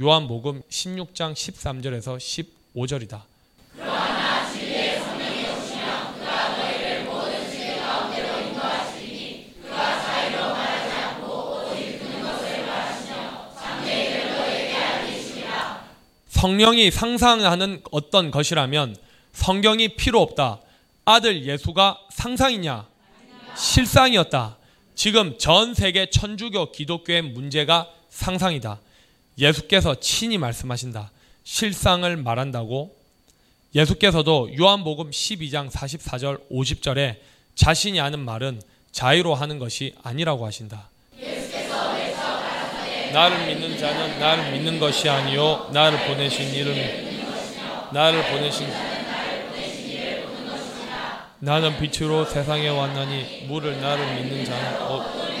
요한복음 16장 13절에서 15절이다. 성령이 상상하는 어떤 것이라면 성경이 필요 없다. 아들 예수가 상상이냐? 실상이었다. 지금 전 세계 천주교 기독교의 문제가 상상이다. 예수께서 친히 말씀하신다. 실상을 말한다고 예수께서도 요한복음 12장 44절 50절에 자신이 하는 말은 자유로 하는 것이 아니라고 하신다. 나를 믿는 자는 나를 믿는 것이 아니요 나를 보내신 이를 나를 보내신 나는 빛으로 세상에 왔나니 물을 나를 믿는 자는 어,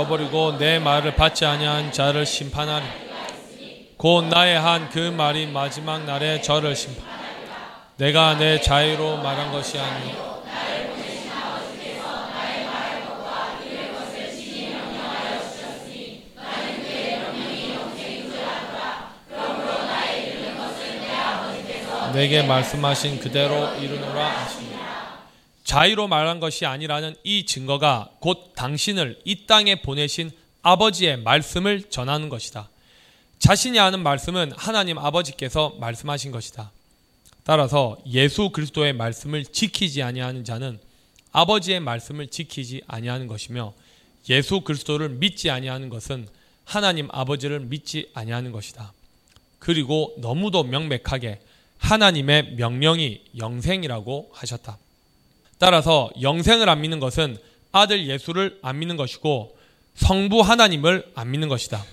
저버리고 내 말을 받지 아니한 자를 심판하리. 곧 나의 한 그 말이 마지막 날에 저를 심판. 내가 내 자유로 말한 것이 아니요 내게 말씀하신 그대로 이루노라 하십니다. 자유로 말한 것이 아니라는 이 증거가 곧 당신을 이 땅에 보내신 아버지의 말씀을 전하는 것이다. 자신이 하는 말씀은 하나님 아버지께서 말씀하신 것이다. 따라서 예수 그리스도의 말씀을 지키지 아니하는 자는 아버지의 말씀을 지키지 아니하는 것이며 예수 그리스도를 믿지 아니하는 것은 하나님 아버지를 믿지 아니하는 것이다. 그리고 너무도 명백하게 하나님의 명령이 영생이라고 하셨다. 따라서 영생을 안 믿는 것은 아들 예수를 안 믿는 것이고 성부 하나님을 안 믿는 것이다.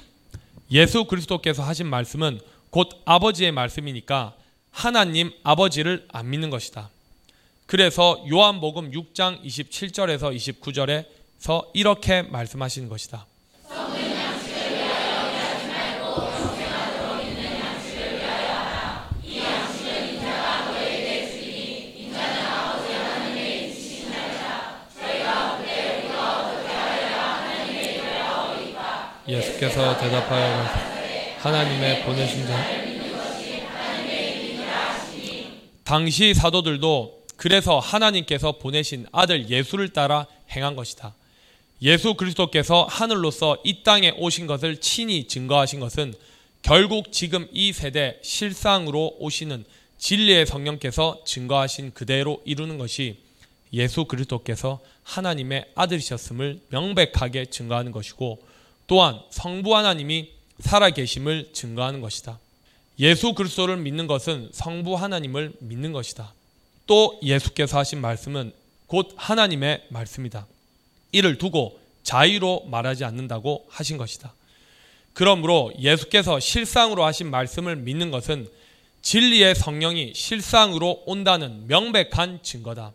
예수 그리스도께서 하신 말씀은 곧 아버지의 말씀이니까 하나님 아버지를 안 믿는 것이다. 그래서 요한복음 6장 27절에서 29절에서 이렇게 말씀하시는 것이다. 예수께서 대답하여 하나님의 보내신 자 당시 사도들도 그래서 하나님께서 보내신 아들 예수를 따라 행한 것이다. 예수 그리스도께서 하늘로서 이 땅에 오신 것을 친히 증거하신 것은 결국 지금 이 세대 실상으로 오시는 진리의 성령께서 증거하신 그대로 이루는 것이 예수 그리스도께서 하나님의 아들이셨음을 명백하게 증거하는 것이고 또한 성부 하나님이 살아계심을 증거하는 것이다. 예수 그리스도를 믿는 것은 성부 하나님을 믿는 것이다. 또 예수께서 하신 말씀은 곧 하나님의 말씀이다. 이를 두고 자의로 말하지 않는다고 하신 것이다. 그러므로 예수께서 실상으로 하신 말씀을 믿는 것은 진리의 성령이 실상으로 온다는 명백한 증거다.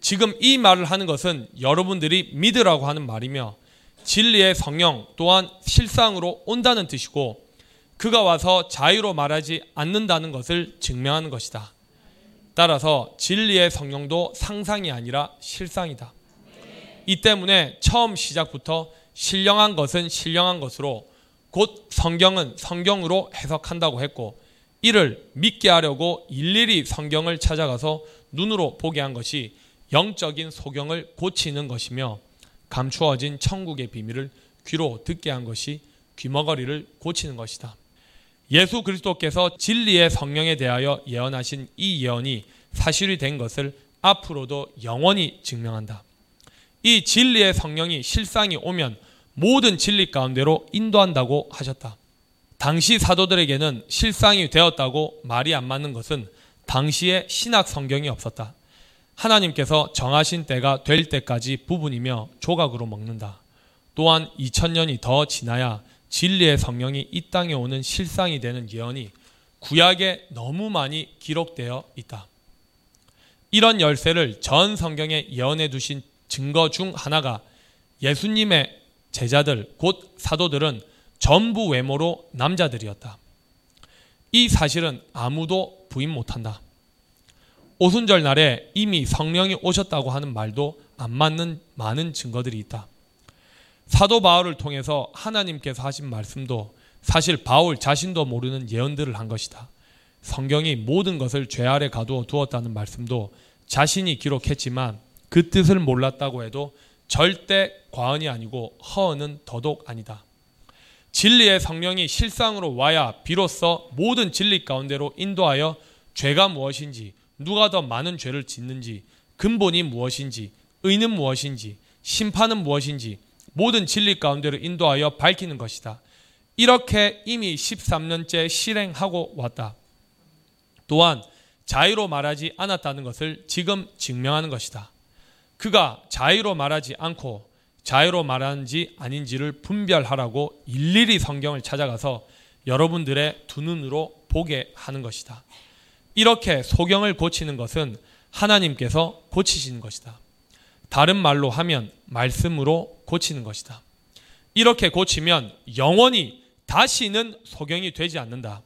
지금 이 말을 하는 것은 여러분들이 믿으라고 하는 말이며 진리의 성령 또한 실상으로 온다는 뜻이고 그가 와서 자유로 말하지 않는다는 것을 증명하는 것이다. 따라서 진리의 성령도 상상이 아니라 실상이다. 이 때문에 처음 시작부터 신령한 것은 신령한 것으로 곧 성경은 성경으로 해석한다고 했고 이를 믿게 하려고 일일이 성경을 찾아가서 눈으로 보게 한 것이 영적인 소경을 고치는 것이며 감추어진 천국의 비밀을 귀로 듣게 한 것이 귀머거리를 고치는 것이다. 예수 그리스도께서 진리의 성령에 대하여 예언하신 이 예언이 사실이 된 것을 앞으로도 영원히 증명한다. 이 진리의 성령이 실상이 오면 모든 진리 가운데로 인도한다고 하셨다. 당시 사도들에게는 실상이 되었다고 말이 안 맞는 것은 당시에 신학 성경이 없었다. 하나님께서 정하신 때가 될 때까지 부분이며 조각으로 먹는다. 또한 2000년이 더 지나야 진리의 성령이 이 땅에 오는 실상이 되는 예언이 구약에 너무 많이 기록되어 있다. 이런 열쇠를 전 성경에 예언해 두신 증거 중 하나가 예수님의 제자들 곧 사도들은 전부 외모로 남자들이었다. 이 사실은 아무도 부인 못한다. 오순절 날에 이미 성령이 오셨다고 하는 말도 안 맞는 많은 증거들이 있다. 사도 바울을 통해서 하나님께서 하신 말씀도 사실 바울 자신도 모르는 예언들을 한 것이다. 성경이 모든 것을 죄 아래 가두어 두었다는 말씀도 자신이 기록했지만 그 뜻을 몰랐다고 해도 절대 과언이 아니고 허언은 더더욱 아니다. 진리의 성령이 실상으로 와야 비로소 모든 진리 가운데로 인도하여 죄가 무엇인지, 누가 더 많은 죄를 짓는지, 근본이 무엇인지, 의는 무엇인지, 심판은 무엇인지, 모든 진리 가운데로 인도하여 밝히는 것이다. 이렇게 이미 13년째 실행하고 왔다. 또한 자유로 말하지 않았다는 것을 지금 증명하는 것이다. 그가 자유로 말하지 않고 자유로 말하는지 아닌지를 분별하라고 일일이 성경을 찾아가서 여러분들의 두 눈으로 보게 하는 것이다. 이렇게 소경을 고치는 것은 하나님께서 고치시는 것이다. 다른 말로 하면 말씀으로 고치는 것이다. 이렇게 고치면 영원히 다시는 소경이 되지 않는다.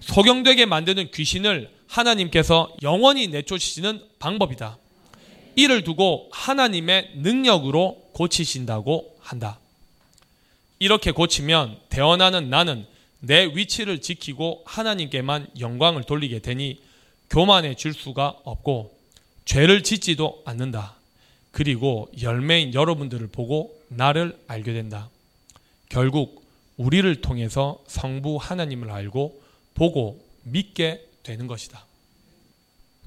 소경되게 만드는 귀신을 하나님께서 영원히 내쫓으시는 방법이다. 이를 두고 하나님의 능력으로 고치신다고 한다. 이렇게 고치면 대원하는 나는 내 위치를 지키고 하나님께만 영광을 돌리게 되니 교만해질 수가 없고 죄를 짓지도 않는다. 그리고 열매인 여러분들을 보고 나를 알게 된다. 결국 우리를 통해서 성부 하나님을 알고 보고 믿게 되는 것이다.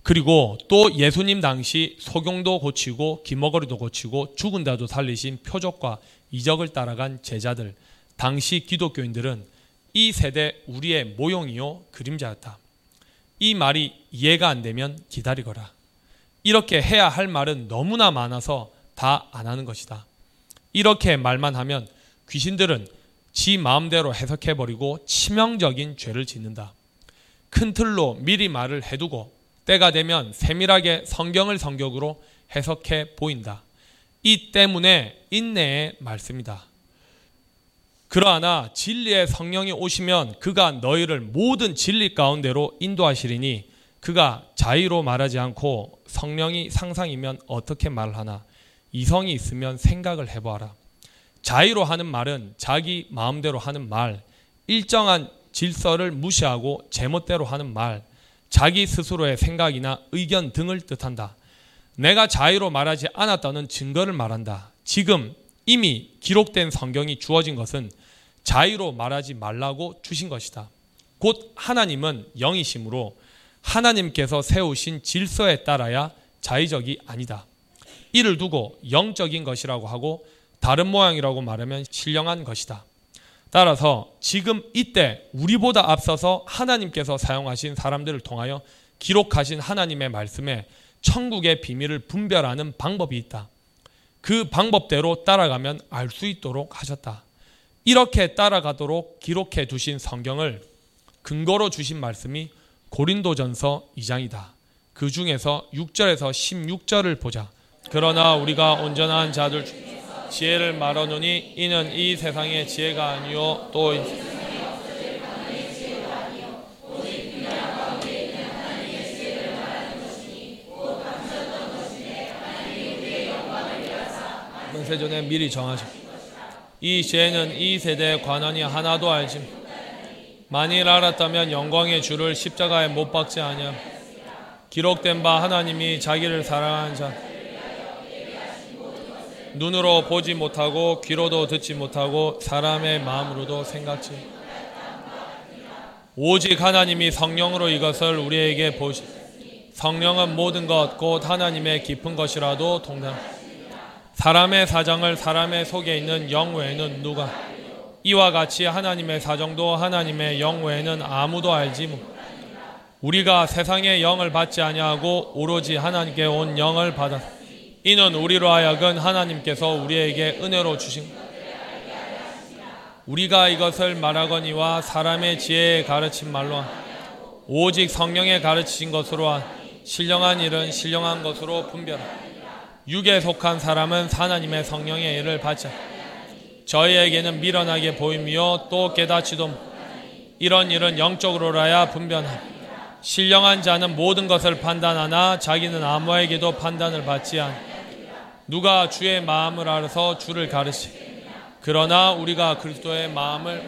그리고 또 예수님 당시 소경도 고치고 기머거리도 고치고 죽은 자도 살리신 표적과 이적을 따라간 제자들, 당시 기독교인들은 이 세대 우리의 모형이요 그림자였다. 이 말이 이해가 안 되면 기다리거라. 이렇게 해야 할 말은 너무나 많아서 다 안 하는 것이다. 이렇게 말만 하면 귀신들은 지 마음대로 해석해버리고 치명적인 죄를 짓는다. 큰 틀로 미리 말을 해두고 때가 되면 세밀하게 성경을 성격으로 해석해 보인다. 이 때문에 인내의 말씀이다. 그러나 진리의 성령이 오시면 그가 너희를 모든 진리 가운데로 인도하시리니 그가 자의로 말하지 않고 성령이 상상이면 어떻게 말하나 이성이 있으면 생각을 해보아라. 자의로 하는 말은 자기 마음대로 하는 말, 일정한 질서를 무시하고 제멋대로 하는 말, 자기 스스로의 생각이나 의견 등을 뜻한다. 내가 자유로 말하지 않았다는 증거를 말한다. 지금 이미 기록된 성경이 주어진 것은 자유로 말하지 말라고 주신 것이다. 곧 하나님은 영이심으로 하나님께서 세우신 질서에 따라야 자의적이 아니다. 이를 두고 영적인 것이라고 하고 다른 모양이라고 말하면 신령한 것이다. 따라서 지금 이때 우리보다 앞서서 하나님께서 사용하신 사람들을 통하여 기록하신 하나님의 말씀에 천국의 비밀을 분별하는 방법이 있다. 그 방법대로 따라가면 알 수 있도록 하셨다. 이렇게 따라가도록 기록해 두신 성경을 근거로 주신 말씀이 고린도전서 2장이다. 그 중에서 6절에서 16절을 보자. 그러나 우리가 온전한 자들 지혜를 말하노니 이는 이 세상의 지혜가 아니요 또 세 전에 미리 정하시고 이 지혜는 이 세대의 관원이 하나도 알지 만일 알았다면 영광의 주를 십자가에 못 박지 아니야 기록된 바 하나님이 자기를 사랑하는 자. 눈으로 보지 못하고 귀로도 듣지 못하고 사람의 마음으로도 생각지. 오직 하나님이 성령으로 이것을 우리에게 보시 성령은 모든 것 곧 하나님의 깊은 것이라도 동남 사람의 사정을 사람의 속에 있는 영 외에는 누가? 이와 같이 하나님의 사정도 하나님의 영 외에는 아무도 알지 못. 우리가 세상의 영을 받지 아니하고 오로지 하나님께 온 영을 받았 이는 우리로 하여금 하나님께서 우리에게 은혜로 주신 우리가 이것을 말하거니와 사람의 지혜에 가르친 말로 오직 성령에 가르치신 것으로 신령한 일은 신령한 것으로 분별하 육에 속한 사람은 하나님의 성령의 일을 받자 저희에게는 미련하게 보이며 또 깨닫지도 이런 일은 영적으로라야 분변함. 신령한 자는 모든 것을 판단하나 자기는 아무에게도 판단을 받지 않. 누가 주의 마음을 알아서 주를 가르치. 그러나 우리가 그리스도의 마음을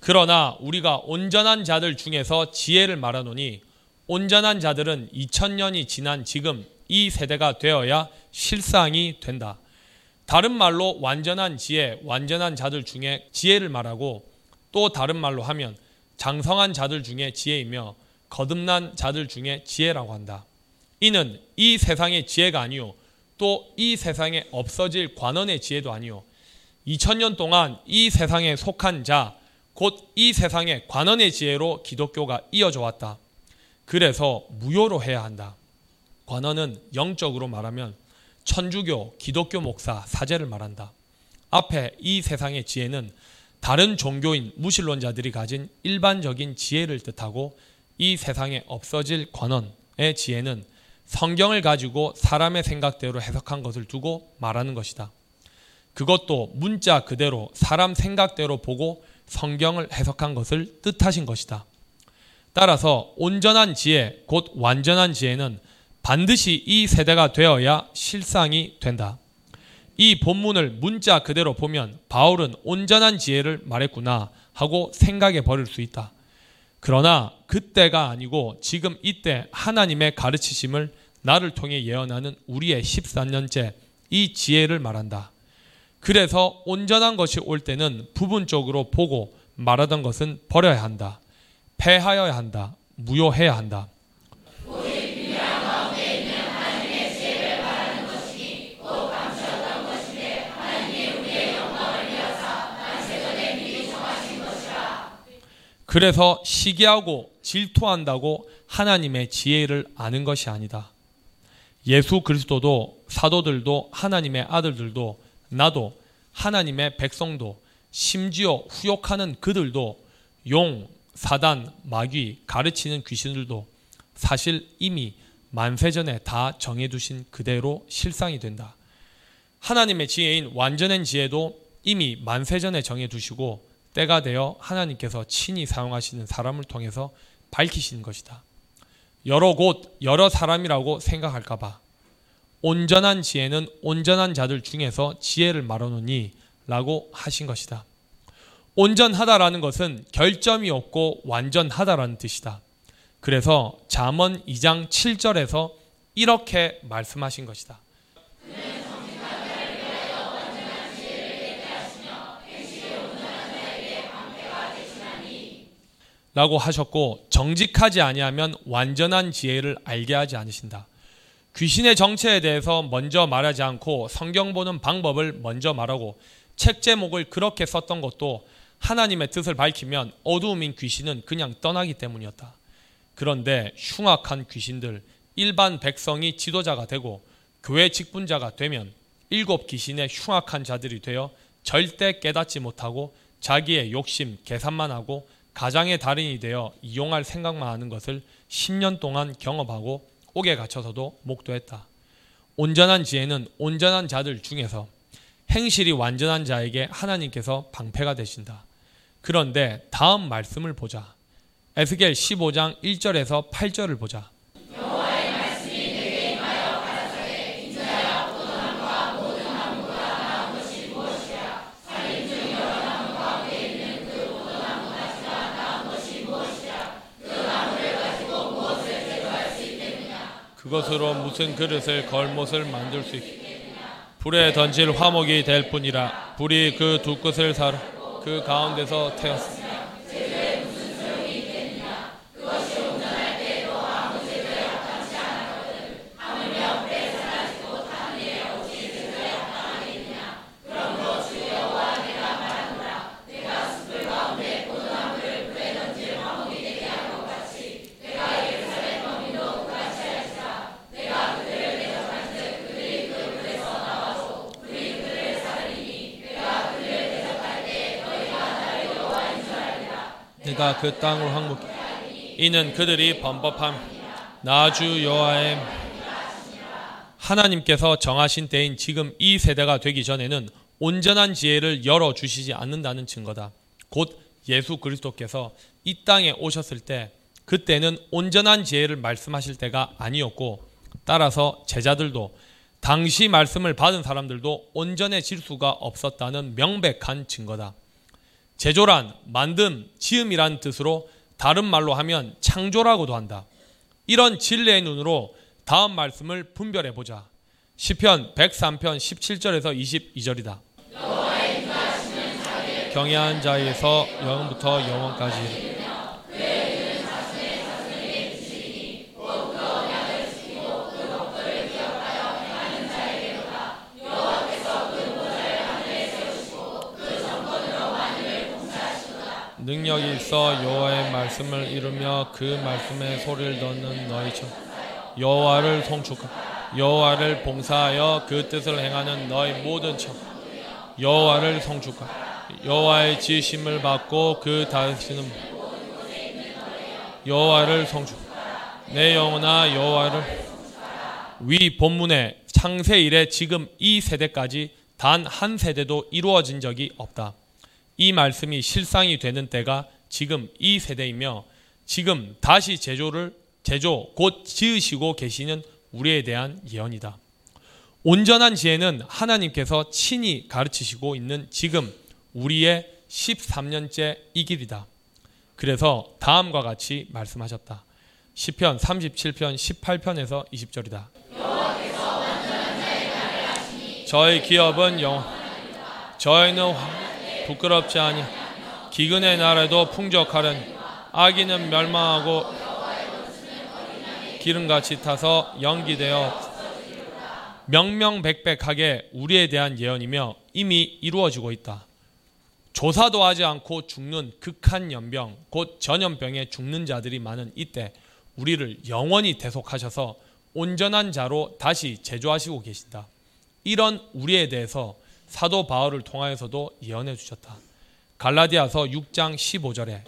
그러나 우리가 온전한 자들 중에서 지혜를 말하노니 온전한 자들은 2000년이 지난 지금 이 세대가 되어야 실상이 된다. 다른 말로 완전한 지혜, 완전한 자들 중에 지혜를 말하고 또 다른 말로 하면 장성한 자들 중에 지혜이며 거듭난 자들 중에 지혜라고 한다. 이는 이 세상의 지혜가 아니요 또 이 세상에 없어질 관원의 지혜도 아니요 2000년 동안 이 세상에 속한 자 곧 이 세상의 관원의 지혜로 기독교가 이어져 왔다. 그래서 무효로 해야 한다. 관원은 영적으로 말하면 천주교, 기독교 목사, 사제를 말한다. 앞에 이 세상의 지혜는 다른 종교인 무신론자들이 가진 일반적인 지혜를 뜻하고 이 세상에 없어질 관원의 지혜는 성경을 가지고 사람의 생각대로 해석한 것을 두고 말하는 것이다. 그것도 문자 그대로 사람 생각대로 보고 성경을 해석한 것을 뜻하신 것이다. 따라서 온전한 지혜, 곧 완전한 지혜는 반드시 이 세대가 되어야 실상이 된다. 이 본문을 문자 그대로 보면 바울은 온전한 지혜를 말했구나 하고 생각해 버릴 수 있다. 그러나 그때가 아니고 지금 이때 하나님의 가르치심을 나를 통해 예언하는 우리의 13년째 이 지혜를 말한다. 그래서 온전한 것이 올 때는 부분적으로 보고 말하던 것은 버려야 한다. 패하여야 한다. 무효해야 한다. 그래서 시기하고 질투한다고 하나님의 지혜를 아는 것이 아니다. 예수 그리스도도 사도들도 하나님의 아들들도 나도 하나님의 백성도 심지어 후욕하는 그들도 용, 사단, 마귀, 가르치는 귀신들도 사실 이미 만세전에 다 정해두신 그대로 실상이 된다. 하나님의 지혜인 완전한 지혜도 이미 만세전에 정해두시고 때가 되어 하나님께서 친히 사용하시는 사람을 통해서 밝히시는 것이다. 여러 곳, 여러 사람이라고 생각할까봐 온전한 지혜는 온전한 자들 중에서 지혜를 말하노니 라고 하신 것이다. 온전하다라는 것은 결점이 없고 완전하다라는 뜻이다. 그래서 잠언 2장 7절에서 이렇게 말씀하신 것이다. 라고 하셨고 정직하지 아니하면 완전한 지혜를 알게 하지 않으신다. 귀신의 정체에 대해서 먼저 말하지 않고 성경 보는 방법을 먼저 말하고 책 제목을 그렇게 썼던 것도 하나님의 뜻을 밝히면 어두움인 귀신은 그냥 떠나기 때문이었다. 그런데 흉악한 귀신들, 일반 백성이 지도자가 되고 교회 직분자가 되면 일곱 귀신의 흉악한 자들이 되어 절대 깨닫지 못하고 자기의 욕심, 계산만 하고 가장의 달인이 되어 이용할 생각만 하는 것을 10년 동안 경험하고 옥에 갇혀서도 목도했다. 온전한 지혜는 온전한 자들 중에서 행실이 완전한 자에게 하나님께서 방패가 되신다. 그런데 다음 말씀을 보자. 에스겔 15장 1절에서 8절을 보자. 그것으로 무슨 그릇을 걸못을 만들 수 있. 불에 던질 화목이 될 뿐이라 불이 그 두 끝을 사르 그 가운데서 태웠습니 그 땅을 항복 이는 그들이 범법함 나주 여호와의 하나님께서 정하신 때인 지금 이 세대가 되기 전에는 온전한 지혜를 열어 주시지 않는다는 증거다. 곧 예수 그리스도께서 이 땅에 오셨을 때 그때는 온전한 지혜를 말씀하실 때가 아니었고 따라서 제자들도 당시 말씀을 받은 사람들도 온전해질 수가 없었다는 명백한 증거다. 제조란 만듦, 지음이란 뜻으로 다른 말로 하면 창조라고도 한다. 이런 진리의 눈으로 다음 말씀을 분별해 보자. 시편 103편 17절에서 22절이다. 경외한 자에서 영부터 영원까지 능력이 있어 여호와의 말씀을 이루며 그 말씀에 소리를 듣는 너희처 여호와를 송축하 여호와를 봉사하여 그 뜻을 행하는 너희 모든 척 여호와를 송축하 여호와의 지심을 받고 그 다스리는 여호와를 송축하 내 영혼아 여호와를 위 본문에 창세 이래 지금 이 세대까지 단 한 세대도 이루어진 적이 없다. 이 말씀이 실상이 되는 때가 지금 이 세대이며 지금 다시 제조를 제조 곧 지으시고 계시는 우리에 대한 예언이다. 온전한 지혜는 하나님께서 친히 가르치시고 있는 지금 우리의 13년째 이 길이다. 그래서 다음과 같이 말씀하셨다. 시편 37편 18편에서 20절이다. 저희 기업은 영 저희는 부끄럽지 아니 기근의 날에도 풍족하려니 악인은 멸망하고 기름같이 타서 연기되어 명명백백하게 우리에 대한 예언이며 이미 이루어지고 있다. 조사도 하지 않고 죽는 극한 연병, 곧 전염병에 죽는 자들이 많은 이때 우리를 영원히 대속하셔서 온전한 자로 다시 제조하시고 계신다. 이런 우리에 대해서 사도 바울을 통하여서도 예언해 주셨다. 갈라디아서 6장 15절에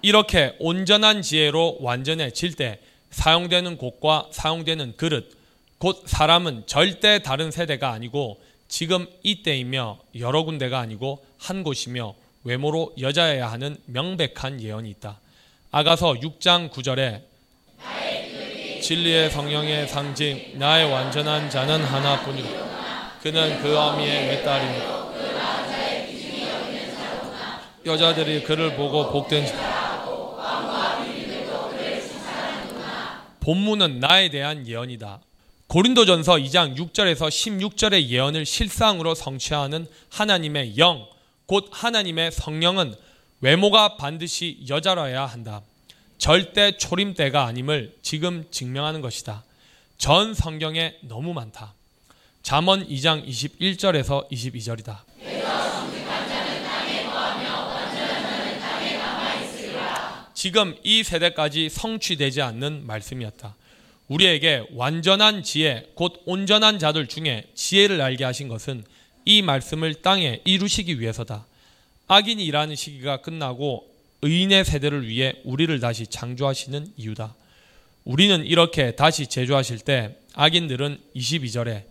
이렇게 온전한 지혜로 완전해질 때 사용되는 곳과 사용되는 그릇, 곧 사람은 절대 다른 세대가 아니고 지금 이때이며 여러 군데가 아니고 한 곳이며 외모로 여자여야 하는 명백한 예언이 있다. 아가서 6장 9절에 진리의 성령의 상징 나의 완전한 자는 하나뿐이라 그는 그 어미의 외딸이니 여자들이 그를 보고 복된 자 본문은 나에 대한 예언이다. 고린도전서 2장 6절에서 16절의 예언을 실상으로 성취하는 하나님의 영, 곧 하나님의 성령은 외모가 반드시 여자라야 한다. 절대 초림때가 아님을 지금 증명하는 것이다. 전 성경에 너무 많다. 잠언 2장 21절에서 22절이다. 지금 이 세대까지 성취되지 않는 말씀이었다. 우리에게 완전한 지혜, 곧 온전한 자들 중에 지혜를 알게 하신 것은 이 말씀을 땅에 이루시기 위해서다. 악인이 일하는 시기가 끝나고 의인의 세대를 위해 우리를 다시 창조하시는 이유다. 우리는 이렇게 다시 제조하실 때 악인들은 22절에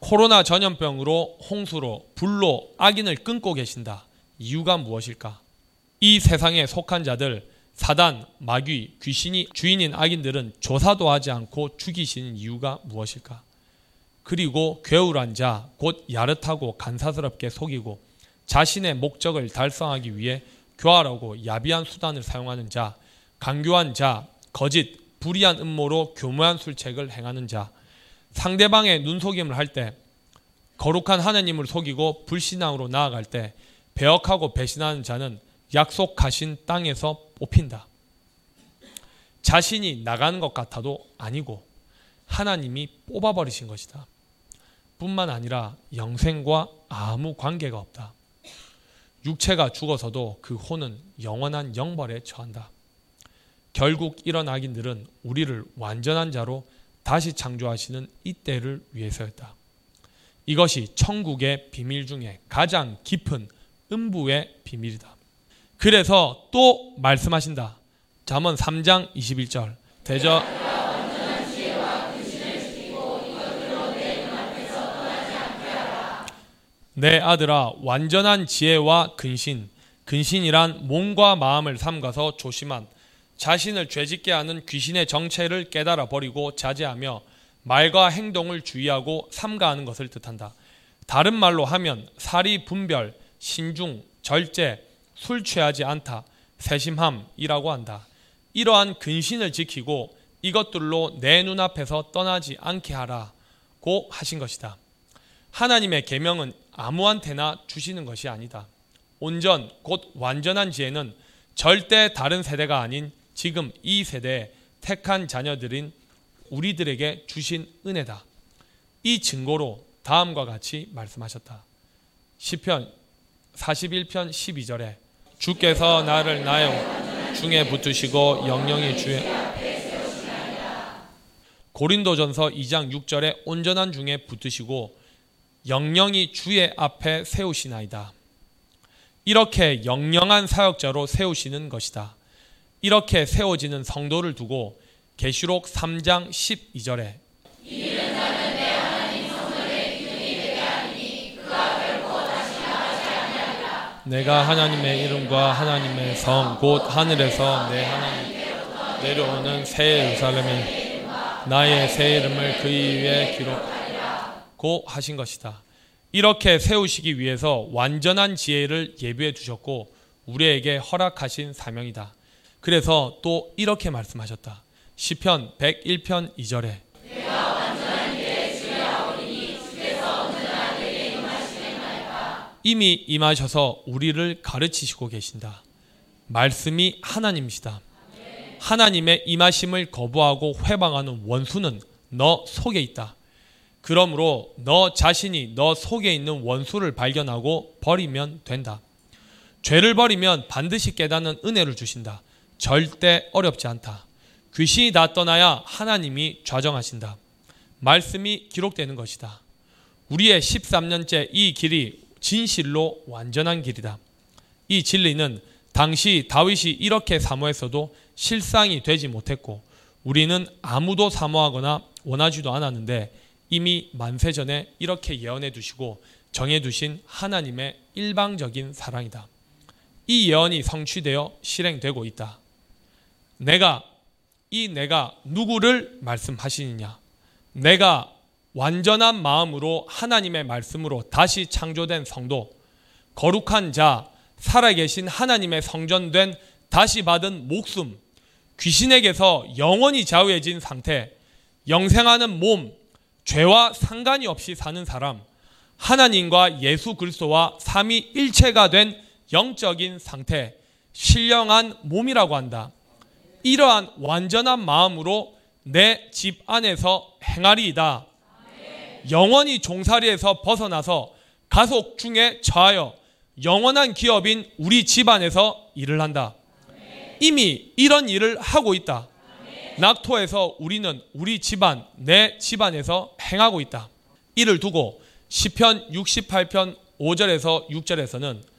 코로나 전염병으로 홍수로 불로 악인을 끊고 계신다. 이유가 무엇일까? 이 세상에 속한 자들 사단, 마귀, 귀신이 주인인 악인들은 조사도 하지 않고 죽이시는 이유가 무엇일까? 그리고 괴울한 자, 곧 야릇하고 간사스럽게 속이고 자신의 목적을 달성하기 위해 교활하고 야비한 수단을 사용하는 자, 강교한 자, 거짓, 불의한 음모로 교묘한 술책을 행하는 자, 상대방의 눈속임을 할 때, 거룩한 하나님을 속이고 불신앙으로 나아갈 때, 배역하고 배신하는 자는 약속하신 땅에서 뽑힌다. 자신이 나가는 것 같아도 아니고 하나님이 뽑아버리신 것이다. 뿐만 아니라 영생과 아무 관계가 없다. 육체가 죽어서도 그 혼은 영원한 영벌에 처한다. 결국 이런 악인들은 우리를 완전한 자로 다시 창조하시는 이때를 위해서였다. 이것이 천국의 비밀 중에 가장 깊은 음부의 비밀이다. 그래서 또 말씀하신다. 잠언 3장 21절. 대저 내 아들아 완전한 지혜와 근신 근신이란 몸과 마음을 삼가서 조심한 자신을 죄짓게 하는 귀신의 정체를 깨달아 버리고 자제하며 말과 행동을 주의하고 삼가하는 것을 뜻한다. 다른 말로 하면 사리 분별, 신중, 절제, 술 취하지 않다, 세심함이라고 한다. 이러한 근신을 지키고 이것들로 내 눈앞에서 떠나지 않게 하라고 하신 것이다. 하나님의 계명은 아무한테나 주시는 것이 아니다. 온전 곧 완전한 지혜는 절대 다른 세대가 아닌 지금 이 세대에 택한 자녀들인 우리들에게 주신 은혜다. 이 증거로 다음과 같이 말씀하셨다. 시편 41편 12절에 주께서 나를 나의 중에 붙으시고 영영이 주의 고린도전서 2장 6절에 온전한 중에 붙으시고 영영이 주의 앞에 세우시나이다. 이렇게 영영한 사역자로 세우시는 것이다. 이렇게 세워지는 성도를 두고 계시록 3장 12절에 내가 하나님의 이름과 하나님의 성 곧 하늘에서 내 하나님 내려오는 새 예루살렘이 나의 새 이름을 그 위에 기록 고 하신 것이다. 이렇게 세우시기 위해서 완전한 지혜를 예비해 두셨고 우리에게 허락하신 사명이다. 그래서 또 이렇게 말씀하셨다. 시편 101편 2절에 이미 임하셔서 우리를 가르치시고 계신다. 말씀이 하나님이시다. 하나님의 임하심을 거부하고 회방하는 원수는 너 속에 있다. 그러므로 너 자신이 너 속에 있는 원수를 발견하고 버리면 된다. 죄를 버리면 반드시 깨닫는 은혜를 주신다. 절대 어렵지 않다. 귀신이 다 떠나야 하나님이 좌정하신다. 말씀이 기록되는 것이다. 우리의 13년째 이 길이 진실로 완전한 길이다. 이 진리는 당시 다윗이 이렇게 사모했어도 실상이 되지 못했고 우리는 아무도 사모하거나 원하지도 않았는데 이미 만세 전에 이렇게 예언해 두시고 정해 두신 하나님의 일방적인 사랑이다. 이 예언이 성취되어 실행되고 있다. 내가 이 내가 누구를 말씀하시느냐? 내가 완전한 마음으로 하나님의 말씀으로 다시 창조된 성도, 거룩한 자, 살아계신 하나님의 성전된 다시 받은 목숨, 귀신에게서 영원히 자유해진 상태, 영생하는 몸, 죄와 상관이 없이 사는 사람, 하나님과 예수 그리스도와 삼위 일체가 된 영적인 상태, 신령한 몸이라고 한다. 이러한 완전한 마음으로 내 집 안에서 행하리이다. 영원히 종살이에서 벗어나서 가속 중에 처하여 영원한 기업인 우리 집안에서 일을 한다. 이미 이런 일을 하고 있다. 낙토에서 우리는 우리 집안, 내 집안에서 행하고 있다. 이를 두고 시편 68편 5절에서 6절에서는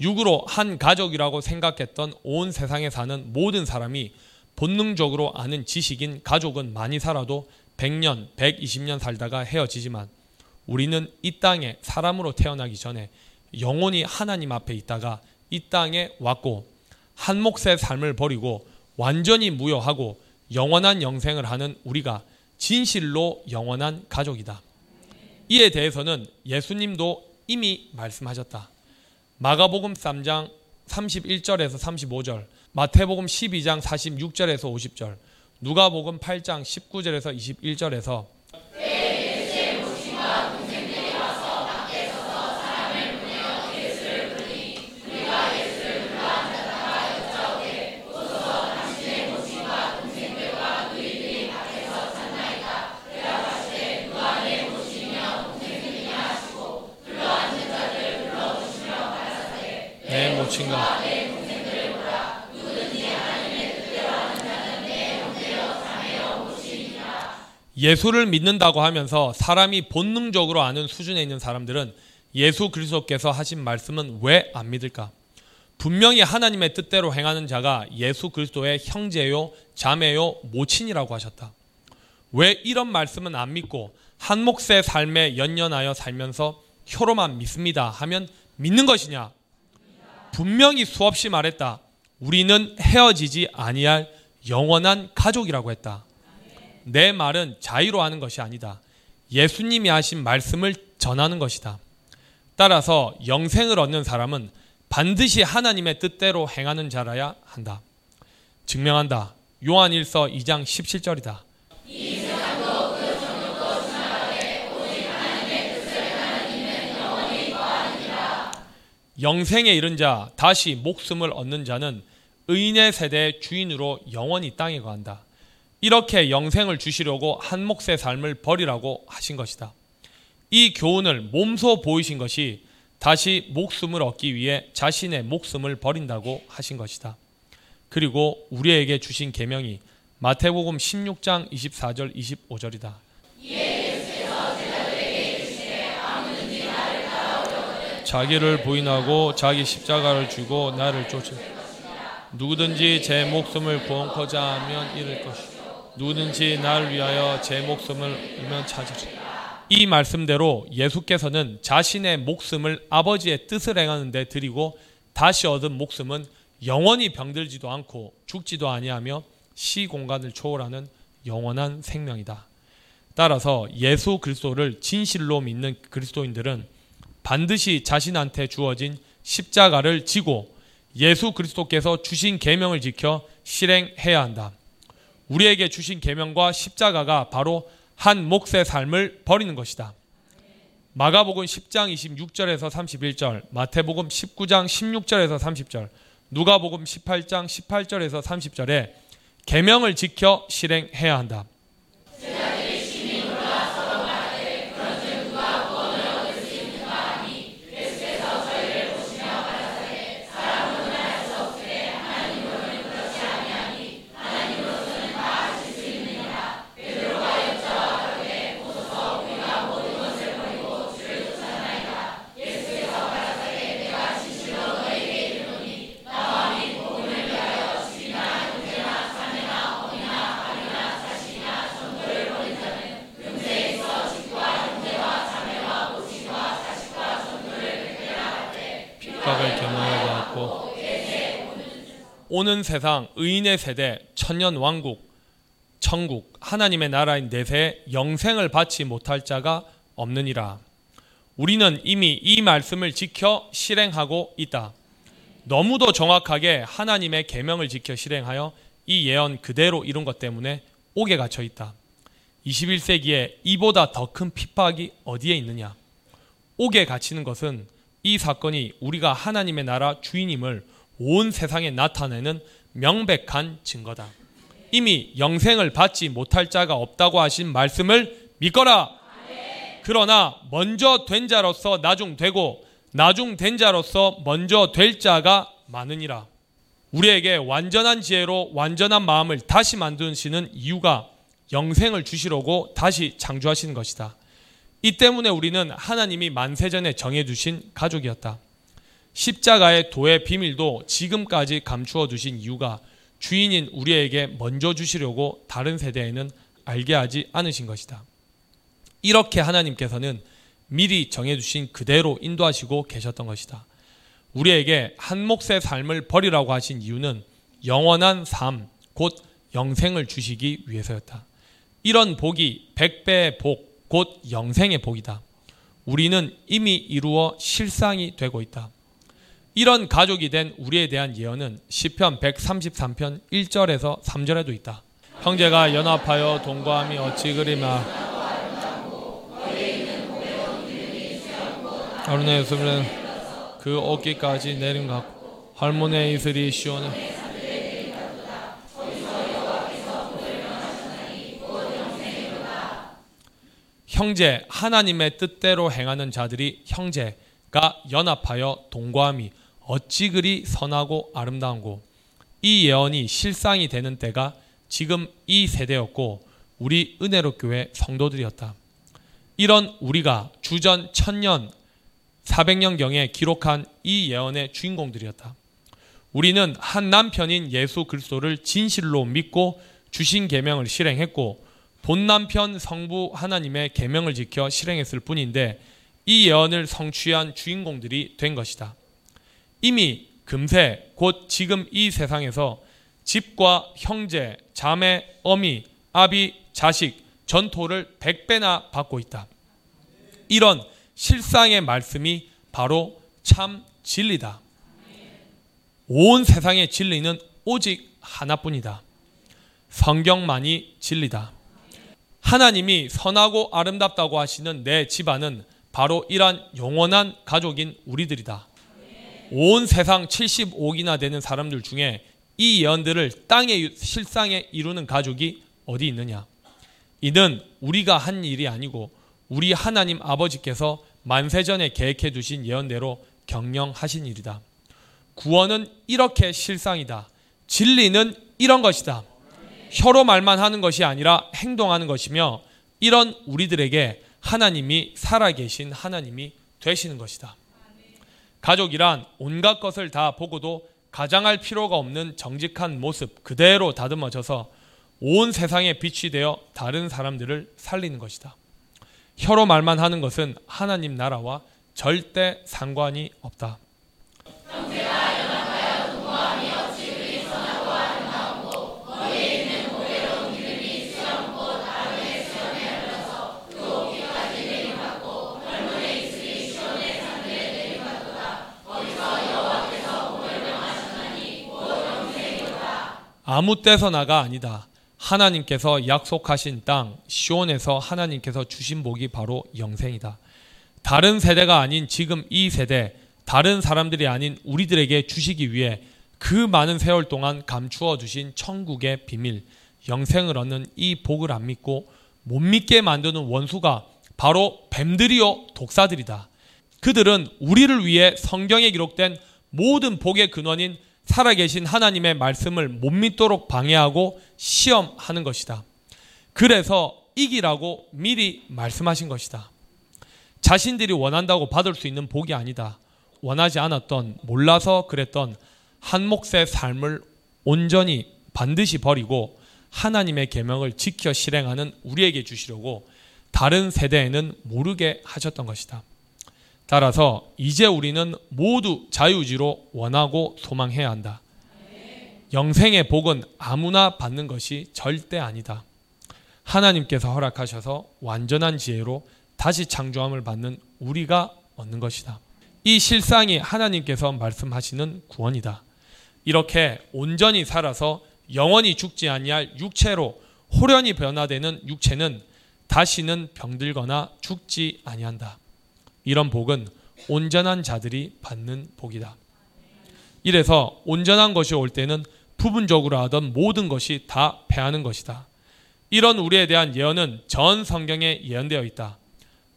육으로 한 가족이라고 생각했던 온 세상에 사는 모든 사람이 본능적으로 아는 지식인 가족은 많이 살아도 100년, 120년 살다가 헤어지지만 우리는 이 땅에 사람으로 태어나기 전에 영원히 하나님 앞에 있다가 이 땅에 왔고 한 몫의 삶을 버리고 완전히 무효하고 영원한 영생을 하는 우리가 진실로 영원한 가족이다. 이에 대해서는 예수님도 이미 말씀하셨다. 마가복음 3장 31절에서 35절, 마태복음 12장 46절에서 50절, 누가복음 8장 19절에서 21절에서 내 모친과 예수를 믿는다고 하면서 사람이 본능적으로 아는 수준에 있는 사람들은 예수 그리스도께서 하신 말씀은 왜 안 믿을까? 분명히 하나님의 뜻대로 행하는 자가 예수 그리스도의 형제요, 자매요, 모친이라고 하셨다. 왜 이런 말씀은 안 믿고 한 몫의 삶에 연연하여 살면서 혀로만 믿습니다 하면 믿는 것이냐? 분명히 수없이 말했다. 우리는 헤어지지 아니할 영원한 가족이라고 했다. 내 말은 자유로 하는 것이 아니다. 예수님이 하신 말씀을 전하는 것이다. 따라서 영생을 얻는 사람은 반드시 하나님의 뜻대로 행하는 자라야 한다. 증명한다. 요한 1서 2장 17절이다. 영생에 이른 자, 다시 목숨을 얻는 자는 의인의 세대의 주인으로 영원히 땅에 거한다. 이렇게 영생을 주시려고 한 몫의 삶을 버리라고 하신 것이다. 이 교훈을 몸소 보이신 것이 다시 목숨을 얻기 위해 자신의 목숨을 버린다고 하신 것이다. 그리고 우리에게 주신 계명이 마태복음 16장 24절 25절이다. 자기를 부인하고 자기 십자가를 쥐고 나를 쫓으. 누구든지 제 목숨을 구원코자 하면 잃을 것이요 누구든지 나를 위하여 제 목숨을 잃면 찾으리. 이 말씀대로 예수께서는 자신의 목숨을 아버지의 뜻을 행하는 데 드리고 다시 얻은 목숨은 영원히 병들지도 않고 죽지도 아니하며 시 공간을 초월하는 영원한 생명이다. 따라서 예수 그리스도를 진실로 믿는 그리스도인들은 반드시 자신한테 주어진 십자가를 지고 예수 그리스도께서 주신 계명을 지켜 실행해야 한다. 우리에게 주신 계명과 십자가가 바로 한 몫의 삶을 버리는 것이다. 마가복음 10장 26절에서 31절, 마태복음 19장 16절에서 30절, 누가복음 18장 18절에서 30절에 계명을 지켜 실행해야 한다. 오는 세상 의인의 세대 천년 왕국 천국 하나님의 나라인 내세에 영생을 받지 못할 자가 없느니라. 우리는 이미 이 말씀을 지켜 실행하고 있다. 너무도 정확하게 하나님의 계명을 지켜 실행하여 이 예언 그대로 이룬 것 때문에 옥에 갇혀 있다. 21세기에 이보다 더 큰 핍박이 어디에 있느냐? 옥에 갇히는 것은 이 사건이 우리가 하나님의 나라 주인임을 온 세상에 나타내는 명백한 증거다. 이미 영생을 받지 못할 자가 없다고 하신 말씀을 믿거라. 그러나 먼저 된 자로서 나중 되고 나중 된 자로서 먼저 될 자가 많으니라. 우리에게 완전한 지혜로 완전한 마음을 다시 만드시는 이유가 영생을 주시려고 다시 창조하시는 것이다. 이 때문에 우리는 하나님이 만세전에 정해두신 가족이었다. 십자가의 도의 비밀도 지금까지 감추어 두신 이유가 주인인 우리에게 먼저 주시려고 다른 세대에는 알게 하지 않으신 것이다. 이렇게 하나님께서는 미리 정해두신 그대로 인도하시고 계셨던 것이다. 우리에게 한 몫의 삶을 버리라고 하신 이유는 영원한 삶, 곧 영생을 주시기 위해서였다. 이런 복이 백배의 복, 곧 영생의 복이다. 우리는 이미 이루어 실상이 되고 있다. 이런 가족이 된 우리에 대한 예언은 시편 133편 1절에서 3절에도 있다. 형제가 연합하여 동거함이 어찌 그리마 아론의 수는 그 어깨까지 내린 같고 할머니의 이슬이 시원해 형제 하나님의 뜻대로 행하는 자들이 형제가 연합하여 동거함이 어찌 그리 선하고 아름다운고 이 예언이 실상이 되는 때가 지금 이 세대였고 우리 은혜로 교회 성도들이었다. 이런 우리가 주전 천년 400년경에 기록한 이 예언의 주인공들이었다. 우리는 한 남편인 예수 그리스도를 진실로 믿고 주신 계명을 실행했고 본 남편 성부 하나님의 계명을 지켜 실행했을 뿐인데 이 예언을 성취한 주인공들이 된 것이다. 이미 금세 곧 지금 이 세상에서 집과 형제, 자매, 어미, 아비, 자식, 전토를 백배나 받고 있다. 이런 실상의 말씀이 바로 참 진리다. 온 세상의 진리는 오직 하나뿐이다. 성경만이 진리다. 하나님이 선하고 아름답다고 하시는 내 집안은 바로 이러한 영원한 가족인 우리들이다. 온 세상 75억이나 되는 사람들 중에 이 예언들을 땅의 실상에 이루는 가족이 어디 있느냐? 이는 우리가 한 일이 아니고 우리 하나님 아버지께서 만세전에 계획해 두신 예언대로 경영하신 일이다. 구원은 이렇게 실상이다. 진리는 이런 것이다. 혀로 말만 하는 것이 아니라 행동하는 것이며 이런 우리들에게 하나님이 살아계신 하나님이 되시는 것이다. 가족이란 온갖 것을 다 보고도 가장할 필요가 없는 정직한 모습 그대로 다듬어져서 온 세상에 빛이 되어 다른 사람들을 살리는 것이다. 혀로 말만 하는 것은 하나님 나라와 절대 상관이 없다. 아무 때서나가 아니다. 하나님께서 약속하신 땅 시온에서 하나님께서 주신 복이 바로 영생이다. 다른 세대가 아닌 지금 이 세대, 다른 사람들이 아닌 우리들에게 주시기 위해 그 많은 세월 동안 감추어 주신 천국의 비밀, 영생을 얻는 이 복을 안 믿고 못 믿게 만드는 원수가 바로 뱀들이요 독사들이다. 그들은 우리를 위해 성경에 기록된 모든 복의 근원인 살아계신 하나님의 말씀을 못 믿도록 방해하고 시험하는 것이다. 그래서 이기라고 미리 말씀하신 것이다. 자신들이 원한다고 받을 수 있는 복이 아니다. 원하지 않았던, 몰라서 그랬던 한 몫의 삶을 온전히 반드시 버리고 하나님의 계명을 지켜 실행하는 우리에게 주시려고 다른 세대에는 모르게 하셨던 것이다. 따라서 이제 우리는 모두 자유지로 원하고 소망해야 한다. 영생의 복은 아무나 받는 것이 절대 아니다. 하나님께서 허락하셔서 완전한 지혜로 다시 창조함을 받는 우리가 얻는 것이다. 이 실상이 하나님께서 말씀하시는 구원이다. 이렇게 온전히 살아서 영원히 죽지 아니할 육체로 호련히 변화되는 육체는 다시는 병들거나 죽지 아니한다. 이런 복은 온전한 자들이 받는 복이다. 이래서 온전한 것이 올 때는 부분적으로 하던 모든 것이 다 패하는 것이다. 이런 우리에 대한 예언은 전 성경에 예언되어 있다.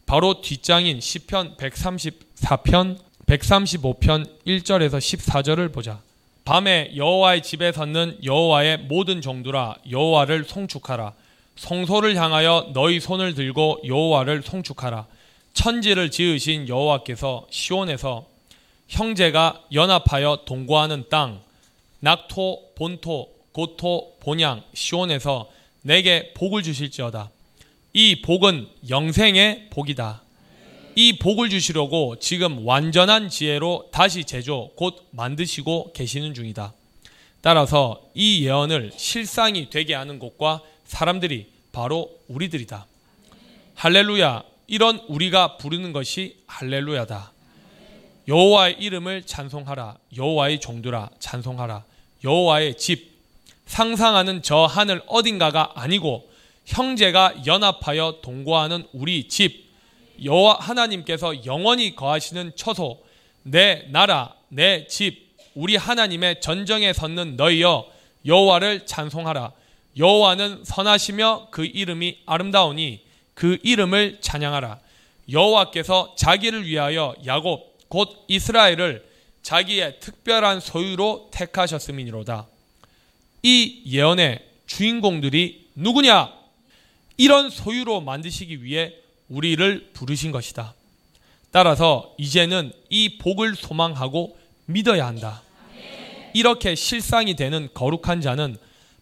바로 뒷장인 시편 134편 135편 1절에서 14절을 보자. 밤에 여호와의 집에 섰는 여호와의 모든 종들아 여호와를 송축하라. 성소를 향하여 너희 손을 들고 여호와를 송축하라. 천지를 지으신 여호와께서 시온에서 형제가 연합하여 동거하는 땅 낙토 본토 고토 본양 시온에서 내게 복을 주실지어다. 이 복은 영생의 복이다. 이 복을 주시려고 지금 완전한 지혜로 다시 제조 곧 만드시고 계시는 중이다. 따라서 이 예언을 실상이 되게 하는 곳과 사람들이 바로 우리들이다. 할렐루야. 이런 우리가 부르는 것이 할렐루야다. 여호와의 이름을 찬송하라. 여호와의 종들아 찬송하라. 여호와의 집 상상하는 저 하늘 어딘가가 아니고 형제가 연합하여 동거하는 우리 집 여호와 하나님께서 영원히 거하시는 처소 내 나라 내 집 우리 하나님의 전정에 섰는 너희여 여호와를 찬송하라. 여호와는 선하시며 그 이름이 아름다우니 그 이름을 찬양하라. 여호와께서 자기를 위하여 야곱 곧 이스라엘을 자기의 특별한 소유로 택하셨음이니로다. 이 예언의 주인공들이 누구냐? 이런 소유로 만드시기 위해 우리를 부르신 것이다. 따라서 이제는 이 복을 소망하고 믿어야 한다. 이렇게 실상이 되는 거룩한 자는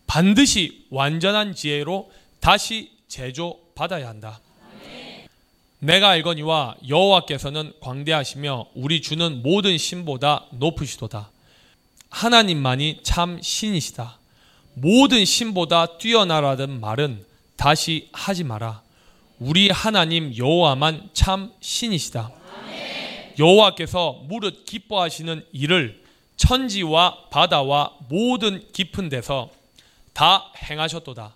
반드시 완전한 지혜로 다시 제조 받아야 한다. 내가 알거니와 여호와께서는 광대하시며 우리 주는 모든 신보다 높으시도다. 하나님만이 참 신이시다. 모든 신보다 뛰어나라는 말은 다시 하지 마라. 우리 하나님 여호와만 참 신이시다. 여호와께서 무릇 기뻐하시는 일을 천지와 바다와 모든 깊은 데서 다 행하셨도다.